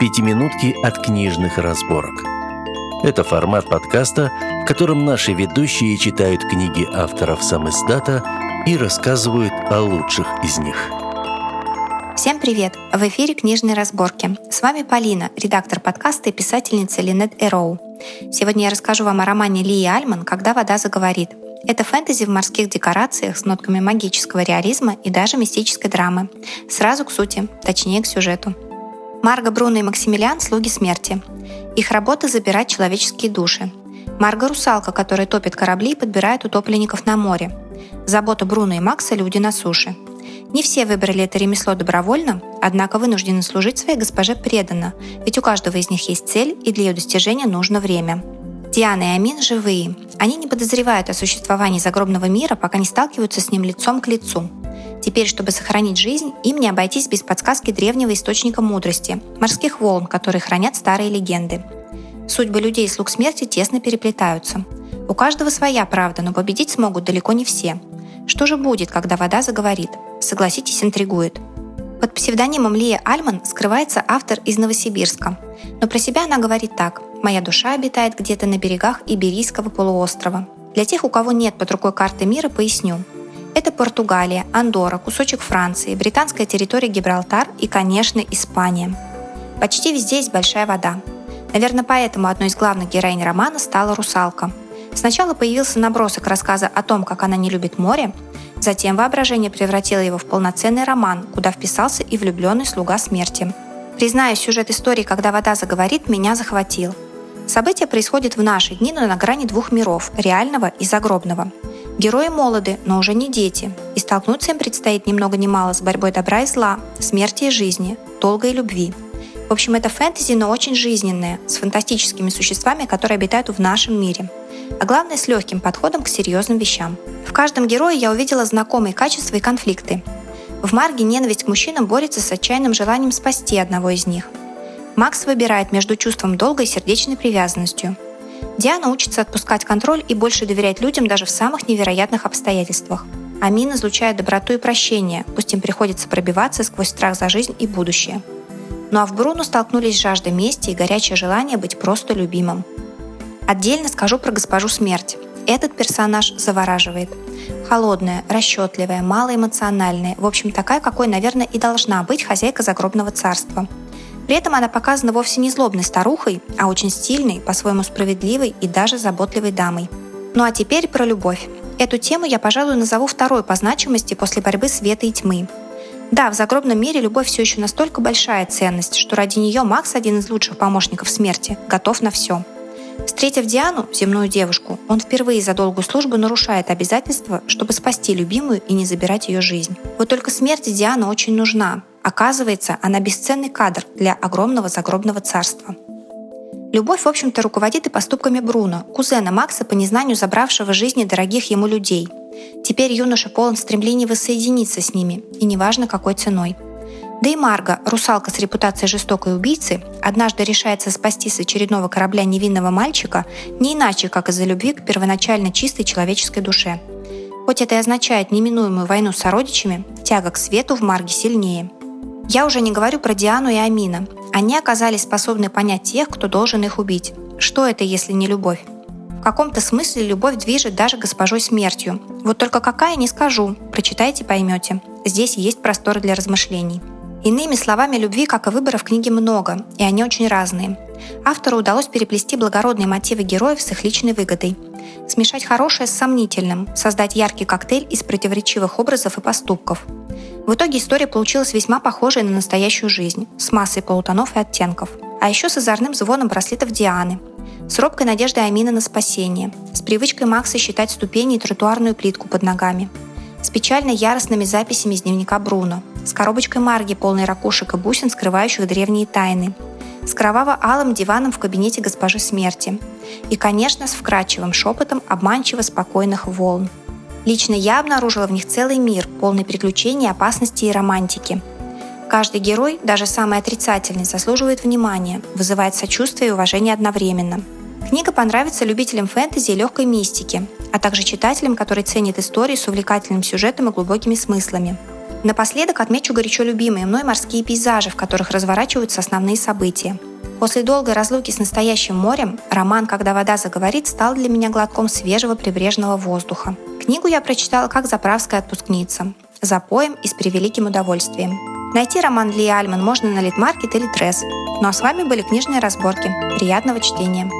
«Пятиминутки от книжных разборок». Это формат подкаста, в котором наши ведущие читают книги авторов сам издата и рассказывают о лучших из них. Всем привет! В эфире «Книжные разборки». С вами Полина, редактор подкаста и писательница Линет Эроу. Сегодня я расскажу вам о романе Лии Альман «Когда вода заговорит». Это фэнтези в морских декорациях с нотками магического реализма и даже мистической драмы. Сразу к сути, точнее к сюжету. Марго, Бруно и Максимилиан – слуги смерти. Их работа – забирать человеческие души. Марго – русалка, которая топит корабли и подбирает утопленников на море. Забота Бруно и Макса – люди на суше. Не все выбрали это ремесло добровольно, однако вынуждены служить своей госпоже преданно, ведь у каждого из них есть цель, и для ее достижения нужно время. Диана и Амин живые. Они не подозревают о существовании загробного мира, пока не сталкиваются с ним лицом к лицу. Теперь, чтобы сохранить жизнь, им не обойтись без подсказки древнего источника мудрости – морских волн, которые хранят старые легенды. Судьбы людей слуг смерти тесно переплетаются. У каждого своя правда, но победить смогут далеко не все. Что же будет, когда вода заговорит? Согласитесь, интригует. Под псевдонимом Лия Альман скрывается автор из Новосибирска. Но про себя она говорит так. «Моя душа обитает где-то на берегах Иберийского полуострова». Для тех, у кого нет под рукой карты мира, поясню. Это Португалия, Андорра, кусочек Франции, британская территория Гибралтар и, конечно, Испания. Почти везде есть большая вода. Наверное, поэтому одной из главных героинь романа стала русалка. Сначала появился набросок рассказа о том, как она не любит море, затем воображение превратило его в полноценный роман, куда вписался и влюбленный слуга смерти. Признаю, сюжет истории «Когда вода заговорит» меня захватил. События происходят в наши дни, но на грани двух миров – реального и загробного. Герои молоды, но уже не дети, и столкнуться им предстоит ни много ни мало с борьбой добра и зла, смерти и жизни, долга и любви. В общем, это фэнтези, но очень жизненное, с фантастическими существами, которые обитают в нашем мире. А главное, с легким подходом к серьезным вещам. В каждом герое я увидела знакомые качества и конфликты. В Марге ненависть к мужчинам борется с отчаянным желанием спасти одного из них. Макс выбирает между чувством долга и сердечной привязанностью – Диана учится отпускать контроль и больше доверять людям даже в самых невероятных обстоятельствах. Амин излучает доброту и прощение, пусть им приходится пробиваться сквозь страх за жизнь и будущее. Ну а в Бруно столкнулись жажда мести и горячее желание быть просто любимым. Отдельно скажу про госпожу смерть. Этот персонаж завораживает. Холодная, расчетливая, малоэмоциональная, в общем, такая, какой, наверное, и должна быть хозяйка загробного царства – при этом она показана вовсе не злобной старухой, а очень стильной, по-своему справедливой и даже заботливой дамой. Ну а теперь про любовь. Эту тему я, пожалуй, назову второй по значимости после борьбы света и тьмы. Да, в загробном мире любовь все еще настолько большая ценность, что ради нее Макс, один из лучших помощников смерти, готов на все. Встретив Диану, земную девушку, он впервые за долгую службу нарушает обязательства, чтобы спасти любимую и не забирать ее жизнь. Вот только смерти Диана очень нужна, Оказывается, она бесценный кадр для огромного загробного царства. Любовь, в общем-то, руководит и поступками Бруно, кузена Макса, по незнанию забравшего жизни дорогих ему людей. Теперь юноша полон стремлений воссоединиться с ними, и неважно какой ценой. Да и Марга, русалка с репутацией жестокой убийцы, однажды решается спасти с очередного корабля невинного мальчика не иначе, как из-за любви к первоначально чистой человеческой душе. Хоть это и означает неминуемую войну с сородичами, тяга к свету в Марге сильнее – я уже не говорю про Диану и Амина. Они оказались способны понять тех, кто должен их убить. Что это, если не любовь? В каком-то смысле любовь движет даже госпожой смертью. Вот только какая, не скажу. Прочитайте, поймете. Здесь есть простор для размышлений. Иными словами, любви, как и выбора в книге, много, и они очень разные. Автору удалось переплести благородные мотивы героев с их личной выгодой. Смешать хорошее с сомнительным, создать яркий коктейль из противоречивых образов и поступков – в итоге история получилась весьма похожей на настоящую жизнь, с массой полутонов и оттенков. А еще с озорным звоном браслетов Дианы, с робкой надеждой Амина на спасение, с привычкой Макса считать ступени и тротуарную плитку под ногами, с печально яростными записями из дневника Бруно, с коробочкой Марги, полной ракушек и бусин, скрывающих древние тайны, с кроваво-алым диваном в кабинете госпожи смерти и, конечно, с вкрадчивым шепотом обманчиво спокойных волн – Лично я обнаружила в них целый мир, полный приключений, опасности и романтики. Каждый герой, даже самый отрицательный, заслуживает внимания, вызывает сочувствие и уважение одновременно. Книга понравится любителям фэнтези и легкой мистики, а также читателям, которые ценят истории с увлекательным сюжетом и глубокими смыслами. Напоследок отмечу горячо любимые мной морские пейзажи, в которых разворачиваются основные события. После долгой разлуки с настоящим морем роман «Когда вода заговорит» стал для меня глотком свежего прибрежного воздуха. Книгу я прочитала как заправская отпускница, запоем и с превеликим удовольствием. Найти роман Ли Альман можно на Литмаркет или Тресс. Ну а с вами были книжные разборки. Приятного чтения!